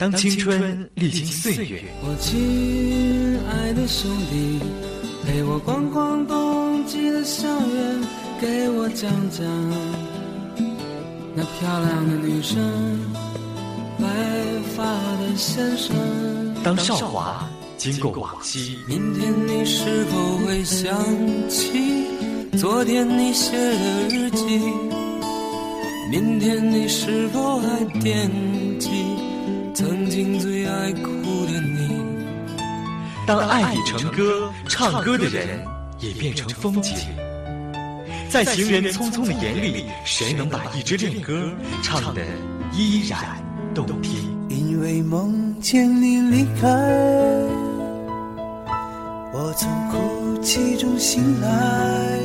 当青春历经岁月，我亲爱的兄弟，陪我逛逛冬季的校园，给我讲讲那漂亮的女生，白发的先生。当少华经过往昔，明天你是否会想起昨天你写的日记？明天你是否还惦记？曾经最爱哭的你，当爱已成歌，唱歌的人也变成风景。在行人匆匆的眼里，谁能把一支恋歌唱得依然动听？因为梦见你离开，我从哭泣中醒来，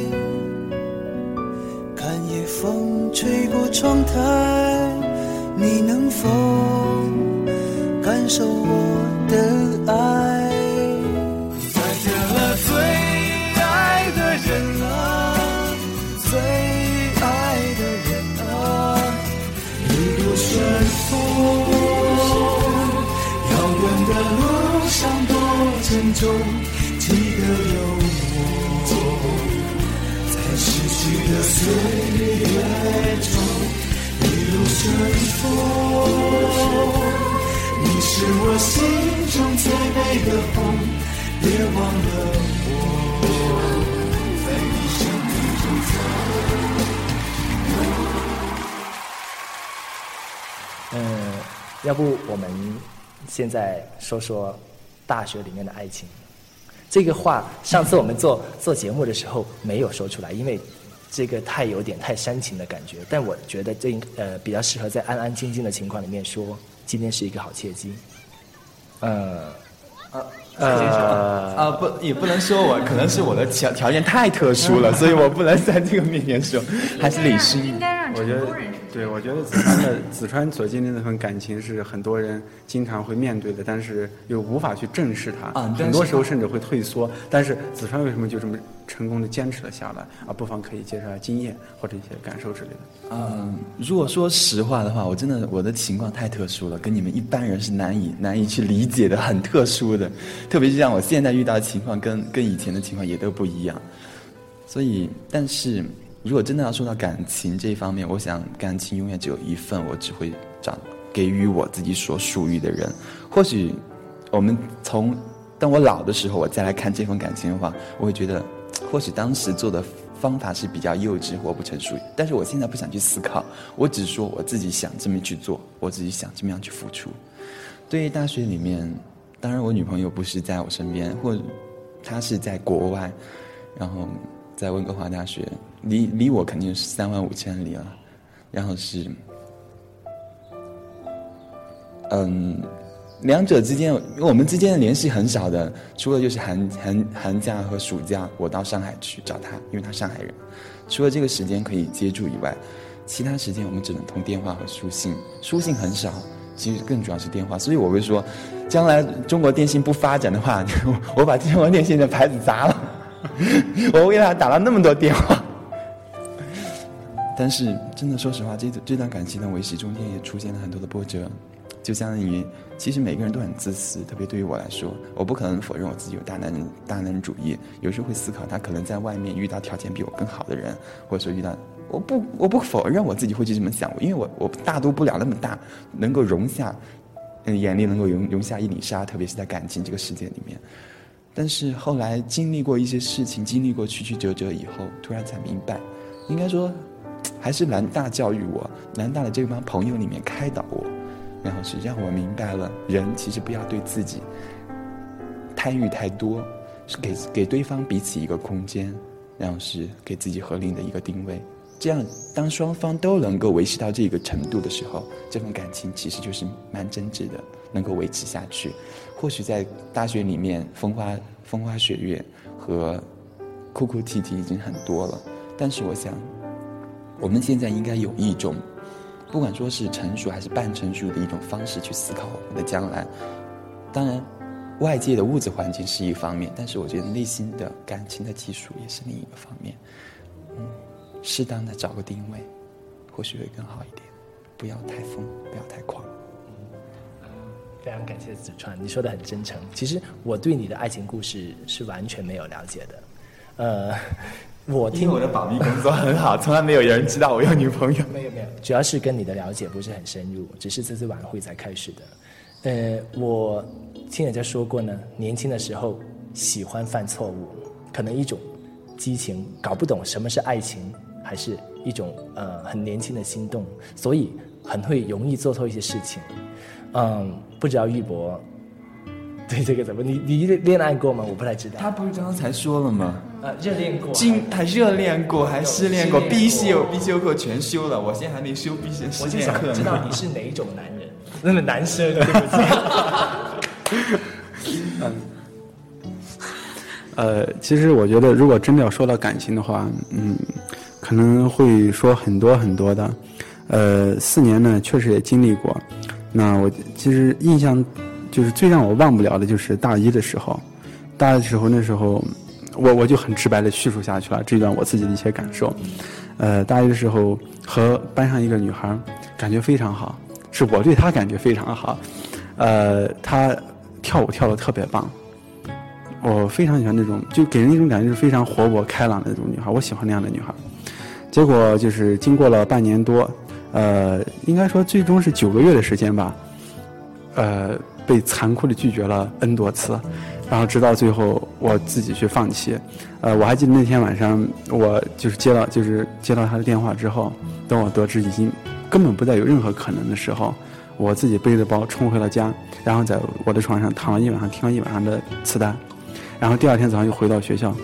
看夜风吹过窗台，你能否？感受我的爱，再见了最爱的人啊，最爱的人啊，一路顺风。遥远的路上多沉重，记得有我，在逝去的岁月中，一路顺风。是我心中最美的红，别忘了我，嗯，要不我们现在说说大学里面的爱情？这个话上次我们做做节目的时候没有说出来，因为这个太有点太煽情的感觉。但我觉得这呃比较适合在安安静静的情况里面说。今天是一个好契机，呃，呃，呃，啊，不，也不能说我，可能是我的条条件太特殊了，所以我不能在这个面前说，还是李诗应该让我觉得，对，我觉得子川的 子川所经历的那份感情是很多人经常会面对的，但是又无法去正视它，很多时候甚至会退缩。但是子川为什么就这么？成功的坚持了下来啊！不妨可以介绍下经验或者一些感受之类的。嗯，如果说实话的话，我真的我的情况太特殊了，跟你们一般人是难以难以去理解的，很特殊的。特别是像我现在遇到的情况，跟跟以前的情况也都不一样。所以，但是如果真的要说到感情这一方面，我想感情永远只有一份，我只会找给予我自己所属于的人。或许我们从当我老的时候，我再来看这份感情的话，我会觉得。或许当时做的方法是比较幼稚或不成熟，但是我现在不想去思考，我只说我自己想这么去做，我自己想这么样去付出。对于大学里面，当然我女朋友不是在我身边，或她是在国外，然后在温哥华大学，离离我肯定是三万五千里了，然后是，嗯。两者之间，我们之间的联系很少的，除了就是寒寒寒假和暑假，我到上海去找他，因为他上海人。除了这个时间可以接触以外，其他时间我们只能通电话和书信。书信很少，其实更主要是电话。所以我会说，将来中国电信不发展的话，我把中国电信的牌子砸了。我为他打了那么多电话，但是真的说实话，这这段感情的维持中间也出现了很多的波折。就相当于，其实每个人都很自私，特别对于我来说，我不可能否认我自己有大男人、大男人主义。有时候会思考，他可能在外面遇到条件比我更好的人，或者说遇到，我不，我不否认我自己会去这么想，因为我我大度不了那么大，能够容下，嗯，眼里能够容容下一粒沙，特别是在感情这个世界里面。但是后来经历过一些事情，经历过曲曲折折以后，突然才明白，应该说，还是南大教育我，南大的这帮朋友里面开导我。然后是让我明白了，人其实不要对自己贪欲太多，是给给对方彼此一个空间，然后是给自己合理的一个定位。这样，当双方都能够维持到这个程度的时候，这份感情其实就是蛮真挚的，能够维持下去。或许在大学里面风花风花雪月和哭哭啼啼已经很多了，但是我想，我们现在应该有一种。不管说是成熟还是半成熟的一种方式去思考我们的将来，当然，外界的物质环境是一方面，但是我觉得内心的感情的基础也是另一个方面。嗯，适当的找个定位，或许会更好一点，不要太疯，不要太狂。非常感谢子川，你说的很真诚。其实我对你的爱情故事是完全没有了解的。呃，我听我的保密工作很好，从来没有人知道我有女朋友。没有没有，主要是跟你的了解不是很深入，只是这次晚会才开始的。呃，我听人家说过呢，年轻的时候喜欢犯错误，可能一种激情，搞不懂什么是爱情，还是一种呃很年轻的心动，所以很会容易做错一些事情。嗯，不知道玉博对这个怎么？你你恋爱过吗？我不太知道。他不是刚刚才说了吗？呃，热恋过，经还热恋过，还失恋过，必修必修课全修了，我现在还没修必修失恋课。知道你是哪一种男人？那么男生，对不起。嗯，呃，其实我觉得，如果真的要说到感情的话，嗯，可能会说很多很多的。呃，四年呢，确实也经历过。那我其实印象就是最让我忘不了的，就是大一的时候。大一的时候，那时候我我就很直白的叙述下去了这段我自己的一些感受。呃，大一的时候和班上一个女孩感觉非常好。是我对她感觉非常好，呃，她跳舞跳的特别棒，我非常喜欢那种，就给人一种感觉是非常活泼开朗的那种女孩，我喜欢那样的女孩。结果就是经过了半年多，呃，应该说最终是九个月的时间吧，呃，被残酷的拒绝了 n 多次，然后直到最后我自己去放弃。呃，我还记得那天晚上，我就是接到就是接到他的电话之后，等我得知已经。根本不再有任何可能的时候，我自己背着包冲回了家，然后在我的床上躺了一晚上，听了一晚上的磁带，然后第二天早上又回到学校，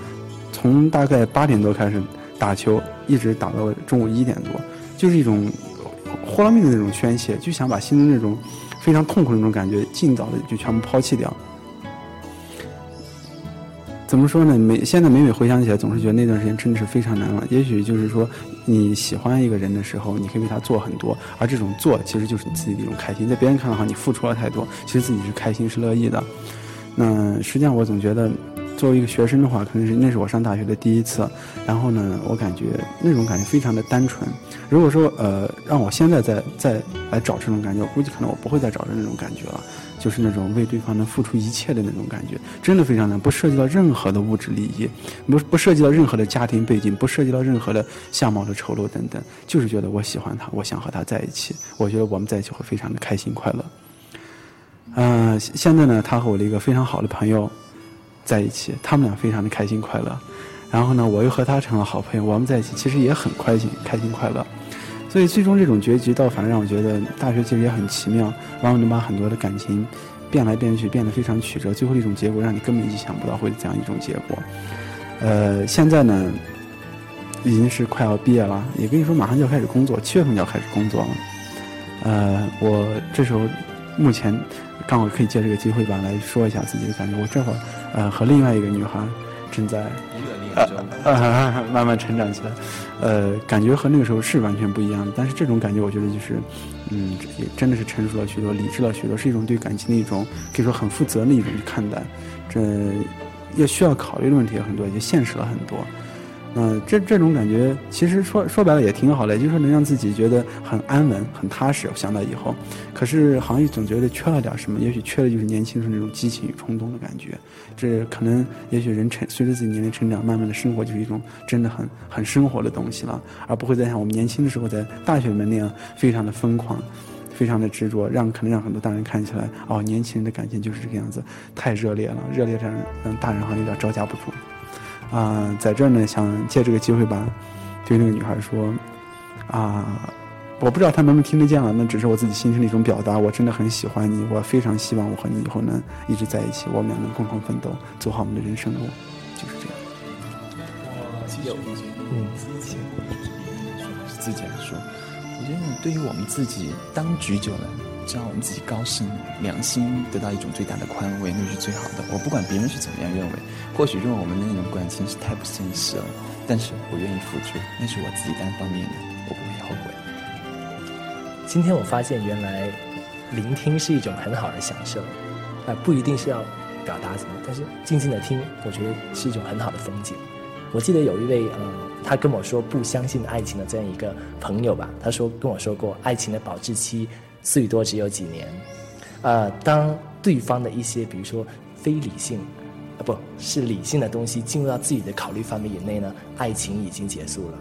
从大概八点多开始打球，一直打到中午一点多，就是一种豁了命的那种宣泄，就想把心中那种非常痛苦的那种感觉尽早的就全部抛弃掉。怎么说呢？每现在每每回想起来，总是觉得那段时间真的是非常难忘。也许就是说，你喜欢一个人的时候，你可以为他做很多，而这种做其实就是你自己的一种开心。在别人看来，哈，你付出了太多，其实自己是开心是乐意的。那实际上，我总觉得，作为一个学生的话，可能是那是我上大学的第一次。然后呢，我感觉那种感觉非常的单纯。如果说呃，让我现在再再来找这种感觉，我估计可能我不会再找着那种感觉了。就是那种为对方能付出一切的那种感觉，真的非常难，不涉及到任何的物质利益，不不涉及到任何的家庭背景，不涉及到任何的相貌的丑陋等等，就是觉得我喜欢他，我想和他在一起，我觉得我们在一起会非常的开心快乐。嗯，现在呢，他和我的一个非常好的朋友在一起，他们俩非常的开心快乐。然后呢，我又和他成了好朋友，我们在一起其实也很开心，开心快乐。所以最终这种结局倒反而让我觉得大学其实也很奇妙，往往能把很多的感情变来变去，变得非常曲折，最后一种结果让你根本意想不到会是这样一种结果。呃，现在呢已经是快要毕业了，也跟你说马上就要开始工作，七月份就要开始工作了。呃，我这时候目前刚好可以借这个机会吧来说一下自己的感觉。我这会儿呃和另外一个女孩正在。啊，慢慢成长起来，呃，感觉和那个时候是完全不一样的。但是这种感觉，我觉得就是，嗯，也真的是成熟了许多，理智了许多，是一种对感情的一种可以说很负责的一种去看待。这要需要考虑的问题也很多，也现实了很多。嗯，这这种感觉其实说说白了也挺好的，就是说能让自己觉得很安稳、很踏实。想到以后，可是好像总觉得缺了点什么，也许缺的就是年轻时候那种激情与冲动的感觉。这可能也许人成随着自己年龄成长，慢慢的生活就是一种真的很很生活的东西了，而不会再像我们年轻的时候在大学里面那样非常的疯狂、非常的执着，让可能让很多大人看起来哦，年轻人的感情就是这个样子，太热烈了，热烈让让大人好像有点招架不住。啊，在这儿呢，想借这个机会吧，对那个女孩说，啊，我不知道她能不能听得见啊，那只是我自己心声的一种表达。我真的很喜欢你，我非常希望我和你以后能一直在一起，我们俩能共同奋斗，走好我们的人生路，就是这样。我有嗯，自己是自己来说，我觉得对于我们自己当局者了。只要我们自己高兴，良心得到一种最大的宽慰，那是最好的。我不管别人是怎么样认为，或许认为我们的那种感情是太不现实了，但是我愿意付出，那是我自己单方面的，我不会后悔。今天我发现，原来聆听是一种很好的享受，啊，不一定是要表达什么，但是静静的听，我觉得是一种很好的风景。我记得有一位，嗯，他跟我说不相信爱情的这样一个朋友吧，他说跟我说过，爱情的保质期。最多只有几年，呃，当对方的一些比如说非理性，啊不是理性的东西进入到自己的考虑范围以内呢，爱情已经结束了。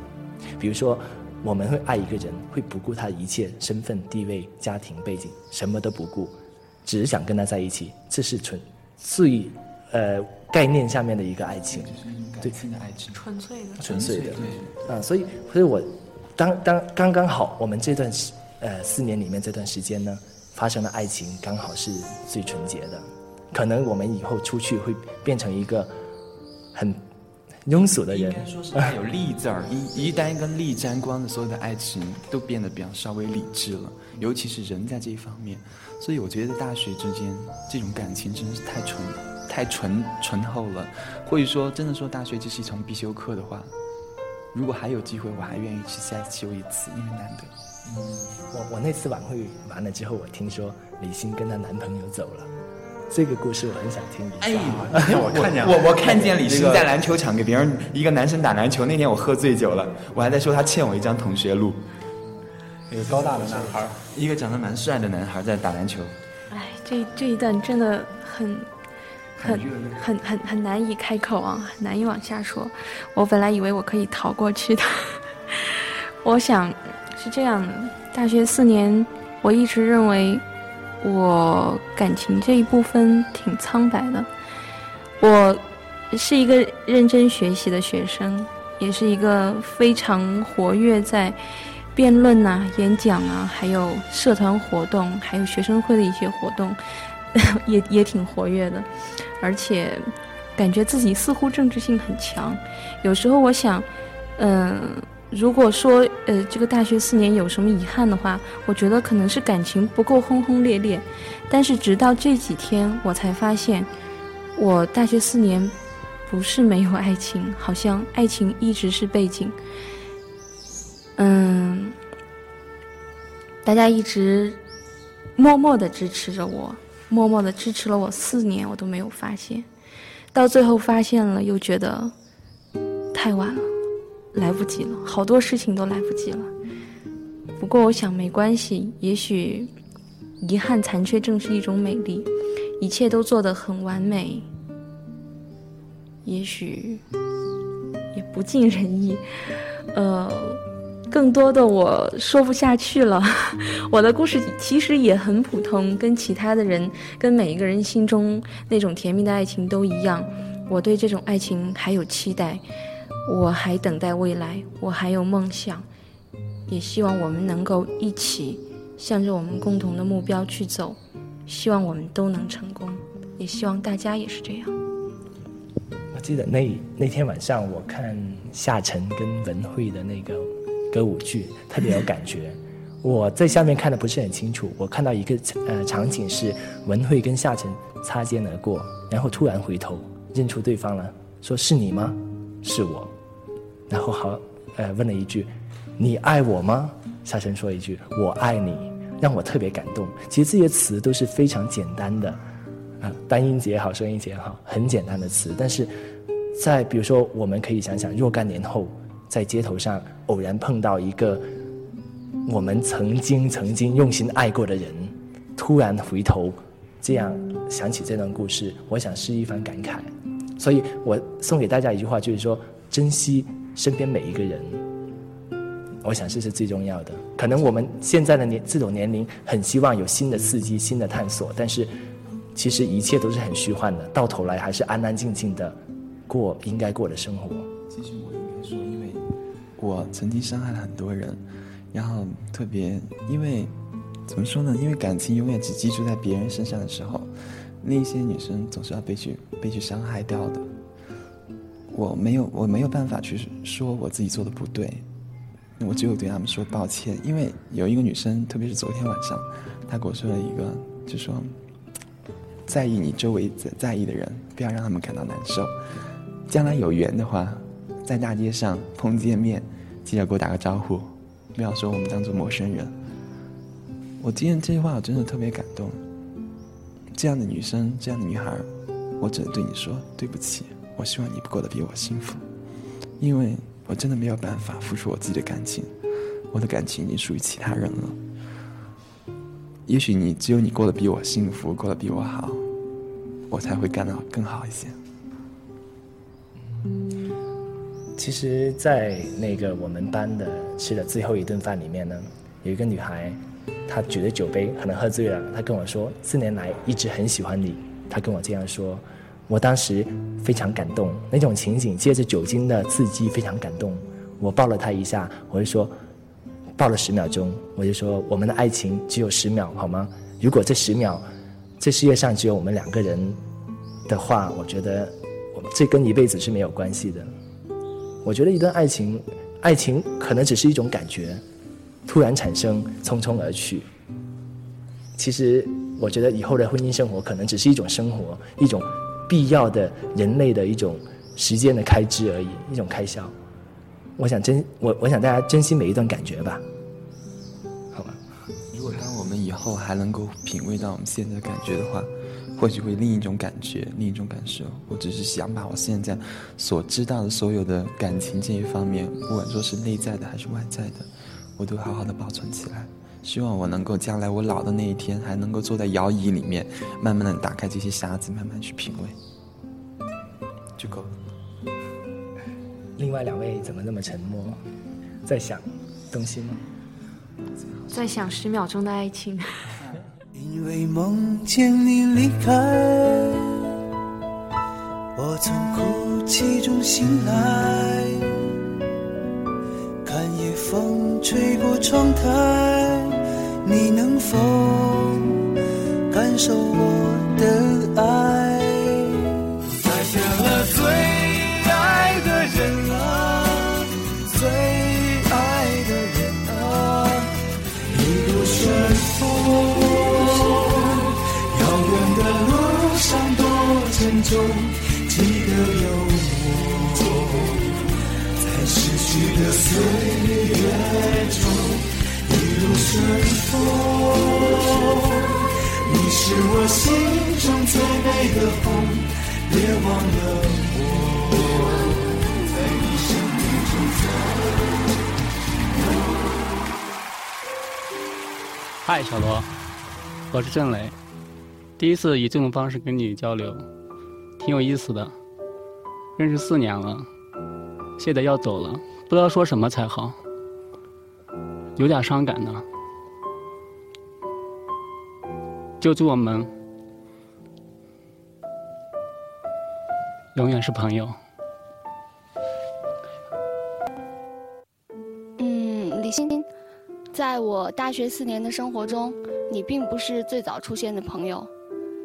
比如说，我们会爱一个人，会不顾他的一切身份、地位、家庭背景，什么都不顾，只是想跟他在一起，这是纯最呃概念下面的一个爱情，对，的爱情，纯粹的，纯粹的，对，啊，所以，所以我当当刚刚好，我们这段时呃四年里面这段时间呢，发生的爱情刚好是最纯洁的，可能我们以后出去会变成一个很。庸俗的人，应该说是带有利字儿，一一旦跟利沾光的所有的爱情都变得比较稍微理智了，尤其是人在这一方面，所以我觉得大学之间这种感情真的是太纯、太纯纯厚了。或者说，真的说大学这是一场必修课的话，如果还有机会，我还愿意去再修一次，因为难得。嗯，我我那次晚会完了之后，我听说李欣跟她男朋友走了。这个故事我很想听一下。哎，我看见我我看见李欣在篮球场给别人一个男生打篮球。那天我喝醉酒了，我还在说他欠我一张同学录。一个高大的男孩，一个长得蛮帅的男孩在打篮球。哎，这这一段真的很很很很很难以开口啊，难以往下说。我本来以为我可以逃过去的。我想是这样的，大学四年，我一直认为。我感情这一部分挺苍白的。我是一个认真学习的学生，也是一个非常活跃在辩论呐、演讲啊，还有社团活动，还有学生会的一些活动，也也挺活跃的。而且感觉自己似乎政治性很强。有时候我想，嗯。如果说呃这个大学四年有什么遗憾的话，我觉得可能是感情不够轰轰烈烈。但是直到这几天，我才发现，我大学四年不是没有爱情，好像爱情一直是背景。嗯，大家一直默默的支持着我，默默的支持了我四年，我都没有发现。到最后发现了，又觉得太晚了。来不及了，好多事情都来不及了。不过我想没关系，也许遗憾残缺正是一种美丽。一切都做得很完美，也许也不尽人意。呃，更多的我说不下去了。我的故事其实也很普通，跟其他的人，跟每一个人心中那种甜蜜的爱情都一样。我对这种爱情还有期待。我还等待未来，我还有梦想，也希望我们能够一起向着我们共同的目标去走，希望我们都能成功，也希望大家也是这样。我记得那那天晚上，我看夏晨跟文慧的那个歌舞剧，特别有感觉。我在下面看的不是很清楚，我看到一个呃场景是文慧跟夏晨擦肩而过，然后突然回头认出对方了，说是你吗？是我。然后好，呃，问了一句：“你爱我吗？”夏晨说一句：“我爱你。”让我特别感动。其实这些词都是非常简单的，啊，单音节也好，双音节也好，很简单的词。但是在比如说，我们可以想想，若干年后在街头上偶然碰到一个我们曾经曾经用心爱过的人，突然回头，这样想起这段故事，我想是一番感慨。所以我送给大家一句话，就是说，珍惜。身边每一个人，我想这是最重要的。可能我们现在的年这种年龄，很希望有新的刺激、新的探索，但是其实一切都是很虚幻的。到头来还是安安静静的过应该过的生活。其实我应该说，因为我曾经伤害了很多人，然后特别因为怎么说呢？因为感情永远只寄住在别人身上的时候，那些女生总是要被去被去伤害掉的。我没有，我没有办法去说我自己做的不对，我只有对他们说抱歉。因为有一个女生，特别是昨天晚上，她跟我说了一个，就说在意你周围在在意的人，不要让他们感到难受。将来有缘的话，在大街上碰见面，记得给我打个招呼，不要说我们当做陌生人。我今天这句话我真的特别感动。这样的女生，这样的女孩，我只能对你说对不起。我希望你过得比我幸福，因为我真的没有办法付出我自己的感情，我的感情已经属于其他人了。也许你只有你过得比我幸福，过得比我好，我才会干得更好一些。其实，在那个我们班的吃的最后一顿饭里面呢，有一个女孩，她举着酒杯，可能喝醉了，她跟我说：“四年来一直很喜欢你。”她跟我这样说，我当时非常感动，那种情景，借着酒精的刺激，非常感动。我抱了他一下，我就说，抱了十秒钟，我就说，我们的爱情只有十秒，好吗？如果这十秒，这世界上只有我们两个人的话，我觉得，这跟一辈子是没有关系的。我觉得一段爱情，爱情可能只是一种感觉，突然产生，匆匆而去。其实，我觉得以后的婚姻生活可能只是一种生活，一种必要的人类的一种时间的开支而已，一种开销。我想珍，我我想大家珍惜每一段感觉吧，好吧？如果当我们以后还能够品味到我们现在的感觉的话。或许会另一种感觉，另一种感受。我只是想把我现在所知道的所有的感情这一方面，不管说是内在的还是外在的，我都好好的保存起来。希望我能够将来我老的那一天，还能够坐在摇椅里面，慢慢的打开这些匣子，慢慢去品味，就够了。另外两位怎么那么沉默？在想东西吗？在想十秒钟的爱情。因为梦见你离开，我从哭泣中醒来，看夜风吹过窗台，你能否感受我的爱？再见了，最爱的人啊，最爱的人啊，一路顺风。沉重，记得有我，在逝去的岁月中春风。你是我心中最美的风，别忘了我，在你生命中嗨，小罗，我是郑磊，第一次以这种方式跟你交流。挺有意思的，认识四年了，现在要走了，不知道说什么才好，有点伤感呢。就祝我们永远是朋友。嗯，李欣，在我大学四年的生活中，你并不是最早出现的朋友，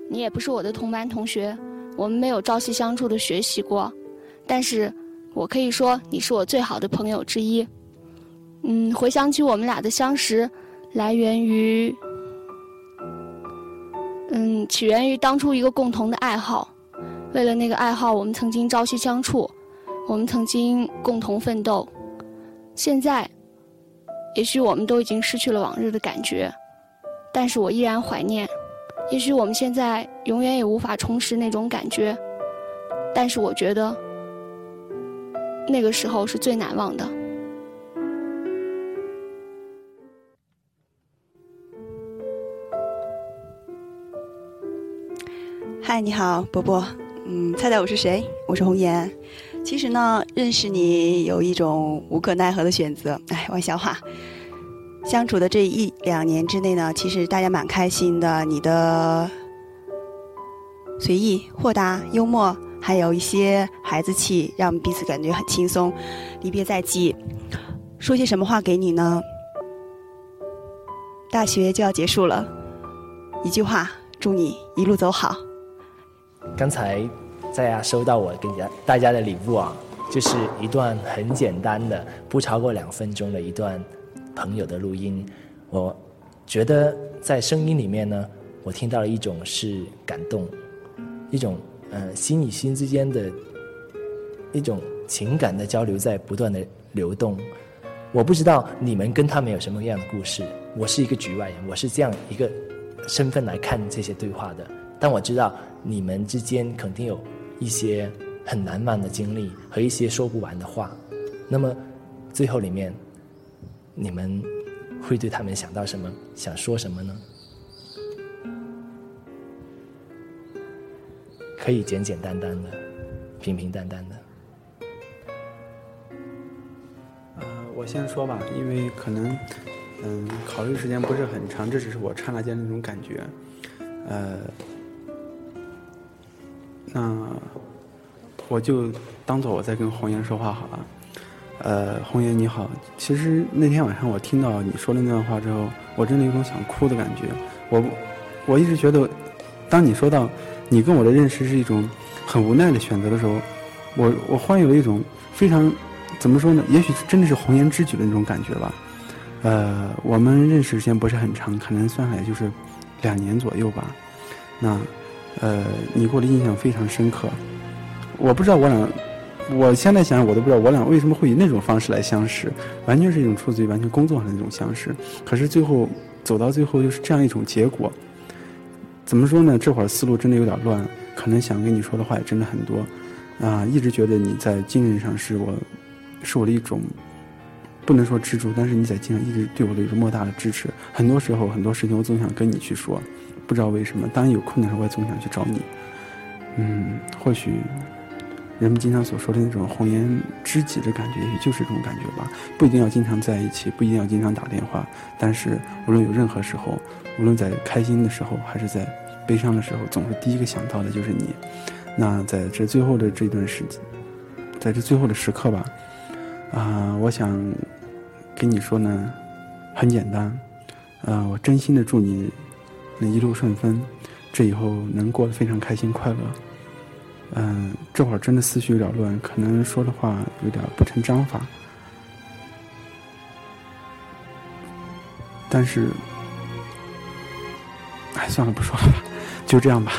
你也不是我的同班同学。我们没有朝夕相处的学习过，但是我可以说你是我最好的朋友之一。嗯，回想起我们俩的相识，来源于，起源于当初一个共同的爱好。为了那个爱好，我们曾经朝夕相处，我们曾经共同奋斗。现在，也许我们都已经失去了往日的感觉，但是我依然怀念。也许我们现在永远也无法重拾那种感觉，但是我觉得那个时候是最难忘的。嗨，你好，波波。嗯，猜猜我是谁？我是红颜。其实呢，认识你有一种无可奈何的选择。哎，玩笑话。相处的这一两年之内呢，其实大家蛮开心的。你的随意、豁达、幽默，还有一些孩子气，让彼此感觉很轻松。离别在即，说些什么话给你呢？大学就要结束了，一句话，祝你一路走好。刚才大家收到我给大大家的礼物啊，就是一段很简单的，不超过两分钟的一段。朋友的录音，我觉得在声音里面呢，我听到了一种是感动，一种呃心与心之间的一种情感的交流在不断的流动。我不知道你们跟他们有什么样的故事，我是一个局外人，我是这样一个身份来看这些对话的。但我知道你们之间肯定有一些很难忘的经历和一些说不完的话。那么，最后里面，你们会对他们想到什么，想说什么呢？可以简简单单的，平平淡淡的。呃，我先说吧，因为可能，嗯，考虑时间不是很长，这只是我刹那间那种感觉。呃，那我就当做我在跟红颜说话好了。呃，红颜你好，其实那天晚上我听到你说的那段话之后，我真的有种想哭的感觉。我我一直觉得，当你说到你跟我的认识是一种很无奈的选择的时候，我我忽然有了一种非常怎么说呢？也许真的是红颜知己的那种感觉吧。呃，我们认识时间不是很长，可能算来就是两年左右吧。那呃，你给我的印象非常深刻。我不知道我俩，我现在想想我都不知道我俩为什么会以那种方式来相识，完全是一种出自于完全工作上的那种相识。可是最后走到最后又是这样一种结果。怎么说呢？这会儿思路真的有点乱，可能想跟你说的话也真的很多，啊，一直觉得你在精神上是我，是我的一种，不能说支柱，但是你在精神上一直对我的一个莫大的支持。很多时候很多事情我总想跟你去说，不知道为什么，当有困难的时候我也总想去找你。嗯，或许人们经常所说的那种红颜知己的感觉，也许就是这种感觉吧。不一定要经常在一起，不一定要经常打电话，但是无论有任何时候。无论在开心的时候，还是在悲伤的时候，总是第一个想到的就是你。那在这最后的这段时，在这最后的时刻吧，啊，我想跟你说呢，很简单，啊，我真心的祝你能一路顺风，这以后能过得非常开心快乐。嗯，这会儿真的思绪有点乱，可能说的话有点不成章法，但是。哎，算了，不说了吧，就这样吧。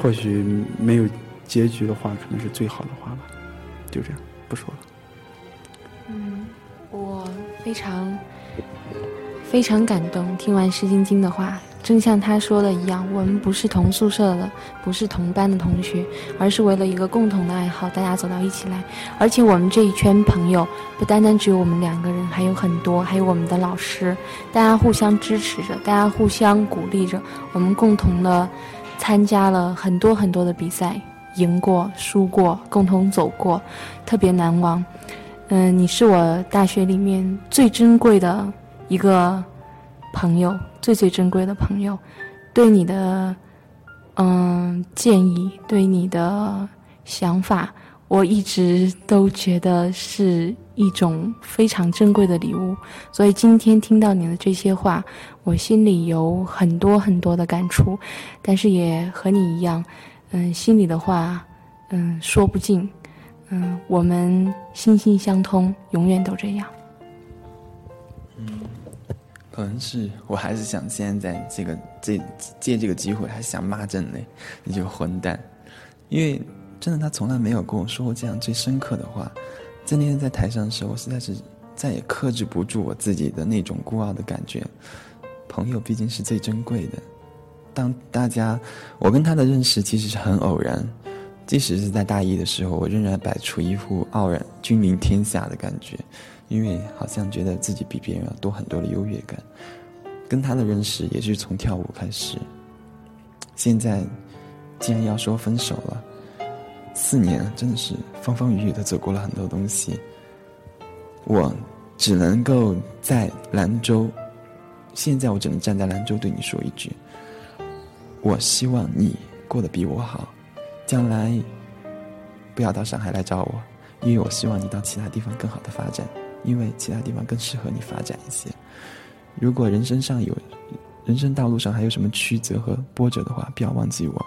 或许没有结局的话，可能是最好的话吧。就这样，不说了。嗯，我非常非常感动，听完施晶晶的话。正像他说的一样，我们不是同宿舍的，不是同班的同学，而是为了一个共同的爱好，大家走到一起来。而且我们这一圈朋友，不单单只有我们两个人，还有很多，还有我们的老师，大家互相支持着，大家互相鼓励着，我们共同的参加了很多很多的比赛，赢过、输过，共同走过，特别难忘。嗯，你是我大学里面最珍贵的一个朋友。最最珍贵的朋友，对你的嗯建议，对你的想法，我一直都觉得是一种非常珍贵的礼物。所以今天听到你的这些话，我心里有很多很多的感触，但是也和你一样，嗯，心里的话，嗯，说不尽，嗯，我们心心相通，永远都这样。可能是我还是想现在这个这借这个机会，还是想骂郑磊，你这个混蛋，因为真的他从来没有跟我说过这样最深刻的话。在那天在台上的时候，我实在是再也克制不住我自己的那种孤傲的感觉。朋友毕竟是最珍贵的。当大家，我跟他的认识其实是很偶然，即使是在大一的时候，我仍然摆出一副傲然君临天下的感觉。因为好像觉得自己比别人要多很多的优越感，跟他的认识也是从跳舞开始。现在既然要说分手了，四年真的是风风雨雨的走过了很多东西，我只能够在兰州，现在我只能站在兰州对你说一句：我希望你过得比我好，将来不要到上海来找我，因为我希望你到其他地方更好的发展。因为其他地方更适合你发展一些。如果人生上有，人生道路上还有什么曲折和波折的话，不要忘记我，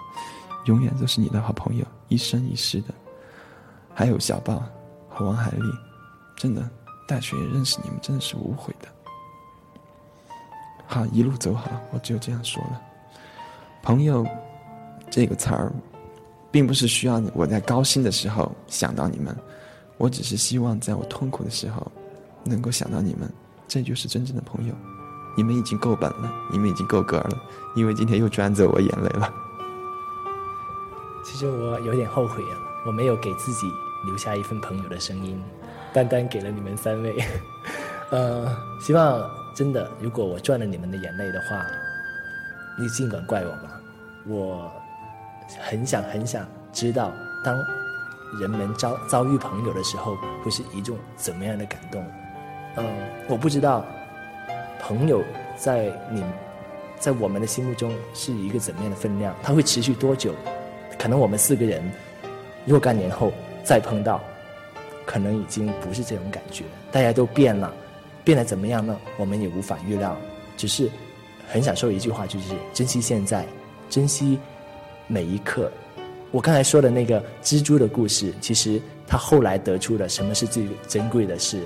永远都是你的好朋友，一生一世的。还有小豹和王海丽，真的，大学认识你们真的是无悔的。好，一路走好，我只有这样说了。朋友，这个词儿，并不是需要我在高兴的时候想到你们，我只是希望在我痛苦的时候。能够想到你们，这就是真正的朋友。你们已经够本了，你们已经够格了，因为今天又赚走我眼泪了。其实我有点后悔啊，我没有给自己留下一份朋友的声音，单单给了你们三位。呃，希望真的，如果我赚了你们的眼泪的话，你尽管怪我吧。我很想很想知道，当人们遭遭遇朋友的时候，会是一种怎么样的感动？嗯，我不知道朋友在你，在我们的心目中是一个怎么样的分量？它会持续多久？可能我们四个人若干年后再碰到，可能已经不是这种感觉，大家都变了，变得怎么样呢？我们也无法预料。只是很想说一句话，就是珍惜现在，珍惜每一刻。我刚才说的那个蜘蛛的故事，其实他后来得出了什么是最珍贵的事。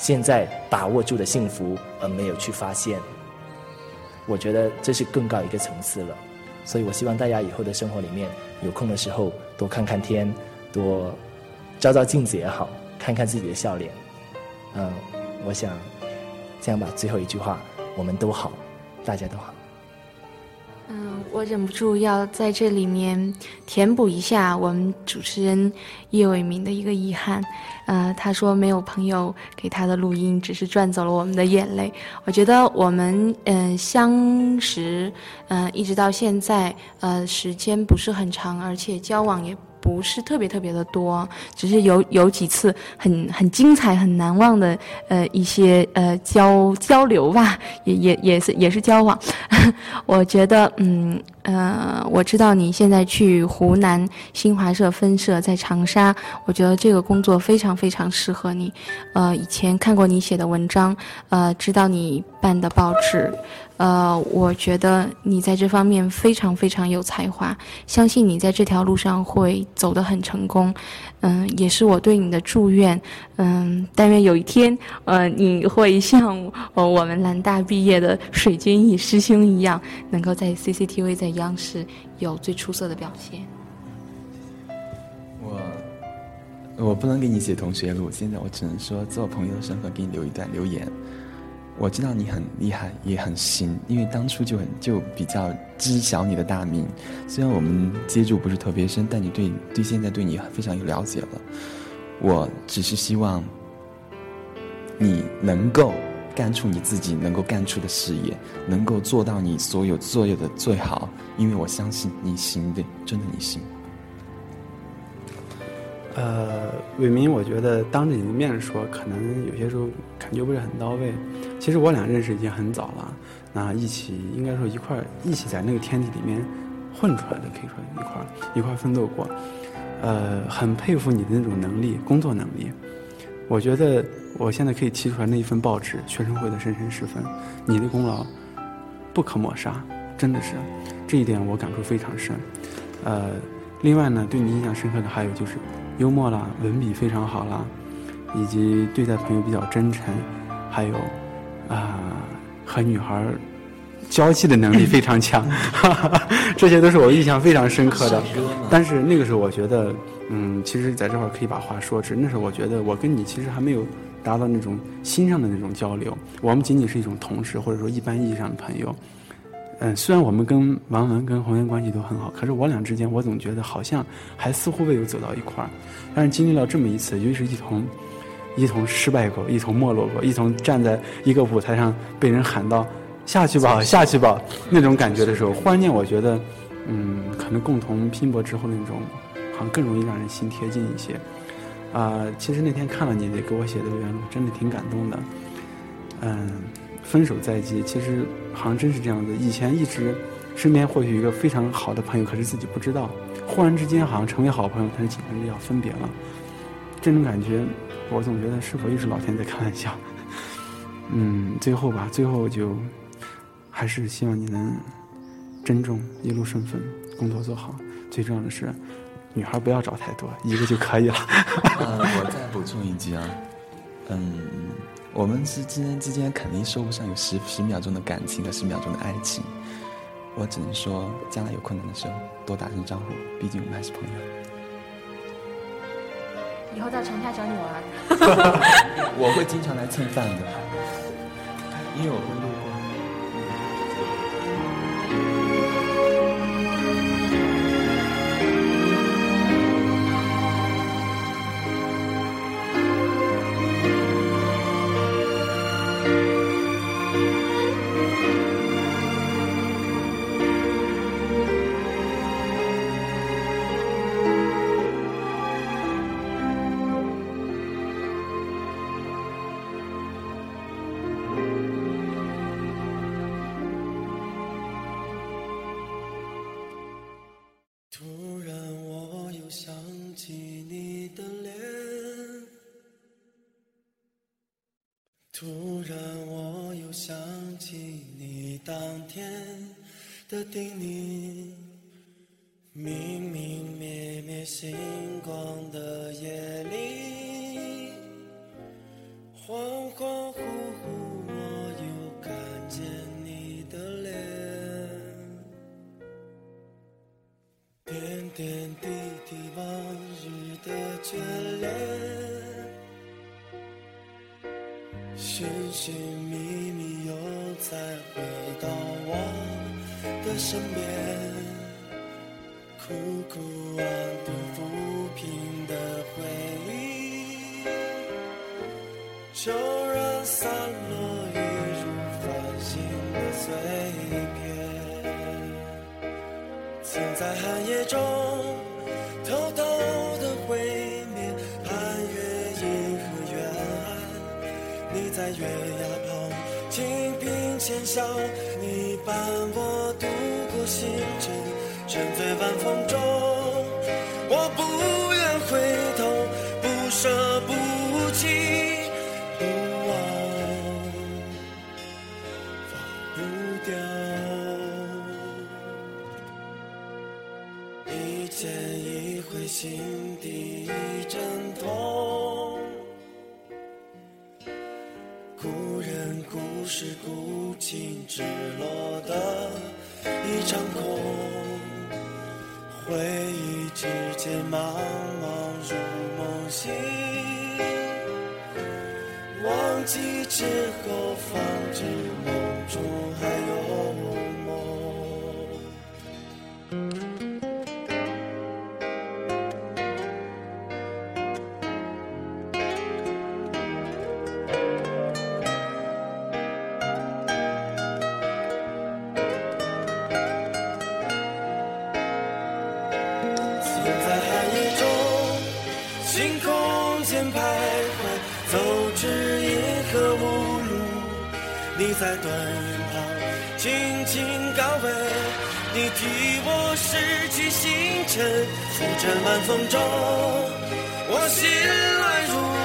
现在把握住的幸福，而没有去发现，我觉得这是更高一个层次了。所以我希望大家以后的生活里面，有空的时候多看看天，多照照镜子也好，看看自己的笑脸。嗯，我想这样吧。最后一句话，我们都好，大家都好。我忍不住要在这里面填补一下我们主持人叶伟民的一个遗憾。呃，他说没有朋友给他的录音，只是赚走了我们的眼泪。我觉得我们嗯相识，嗯一直到现在，呃时间不是很长，而且交往也。不是特别特别的多，只是有有几次很很精彩、很难忘的呃一些呃交交流吧，也也也是也是交往。我觉得嗯呃，我知道你现在去湖南新华社分社在长沙，我觉得这个工作非常非常适合你。呃，以前看过你写的文章，呃，知道你办的报纸。呃，我觉得你在这方面非常非常有才华，相信你在这条路上会走得很成功，嗯，也是我对你的祝愿，嗯，但愿有一天，呃，你会像呃我们兰大毕业的水军义师兄一样，能够在 CCTV 在央视有最出色的表现。我我不能给你写同学录，现在我只能说做朋友的身份给你留一段留言。我知道你很厉害，也很行，因为当初就很就比较知晓你的大名。虽然我们接触不是特别深，但你对对现在对你非常有了解了。我只是希望你能够干出你自己能够干出的事业，能够做到你所有作业的最好，因为我相信你行的，真的你行。呃，伟民，我觉得当着你的面说，可能有些时候感觉不是很到位。其实我俩认识已经很早了，那一起应该说一块一起在那个天地里面混出来的，可以说一块一块奋斗过。呃，很佩服你的那种能力，工作能力。我觉得我现在可以提出来那一份报纸学生会的深深十分，你的功劳不可抹杀，真的是，这一点我感触非常深。呃，另外呢，对你印象深刻的还有就是。幽默啦，文笔非常好啦，以及对待朋友比较真诚，还有啊和女孩交际的能力非常强，这些都是我印象非常深刻的。但是那个时候我觉得，嗯，其实在这块可以把话说直。那时候我觉得我跟你其实还没有达到那种心上的那种交流，我们仅仅是一种同事或者说一般意义上的朋友。嗯，虽然我们跟王文、跟红颜关系都很好，可是我俩之间，我总觉得好像还似乎未有走到一块儿。但是经历了这么一次，尤其是一同一同失败过、一同没落过、一同站在一个舞台上被人喊到“下去吧，下去吧”那种感觉的时候，忽然间我觉得，嗯，可能共同拼搏之后那种，好像更容易让人心贴近一些。啊，其实那天看了你给我写的留言，真的挺感动的。嗯。分手在即，其实好像真是这样子。以前一直身边或许一个非常好的朋友，可是自己不知道。忽然之间好像成为好朋友，但是紧接着要分别了。这种感觉，我总觉得是否又是老天在开玩笑？嗯，最后吧，最后就还是希望你能珍重，一路顺风，工作做好。最重要的是，女孩不要找太多，一个就可以了。呃，我再补充一句啊，嗯。我们是之间之间肯定说不上有十十秒钟的感情和十秒钟的爱情，我只能说将来有困难的时候多打声招呼，毕竟我们还是朋友。以后到长沙找你玩。我会经常来蹭饭的，因为我会天。的叮咛，明明灭灭星光的夜里，恍恍惚惚我又看见你的脸，点点滴滴往日的眷恋。寻寻觅觅，又再回身边，苦苦安顿抚平的回忆，就让散落一如繁星的碎片，曾在寒夜中偷偷的回。你在月牙旁轻颦浅笑，你伴我，沉醉晚风中。我不愿回头，不舍不弃，不忘，放不掉。一见一回，心底一阵痛。故人故事古琴，只落得一场空。回忆之间，茫茫如梦醒。忘记之后，方知梦中还间徘徊，走至夜和无路，你在短旁轻轻告慰，你替我拾起星辰，浮着晚风中，我心乱如。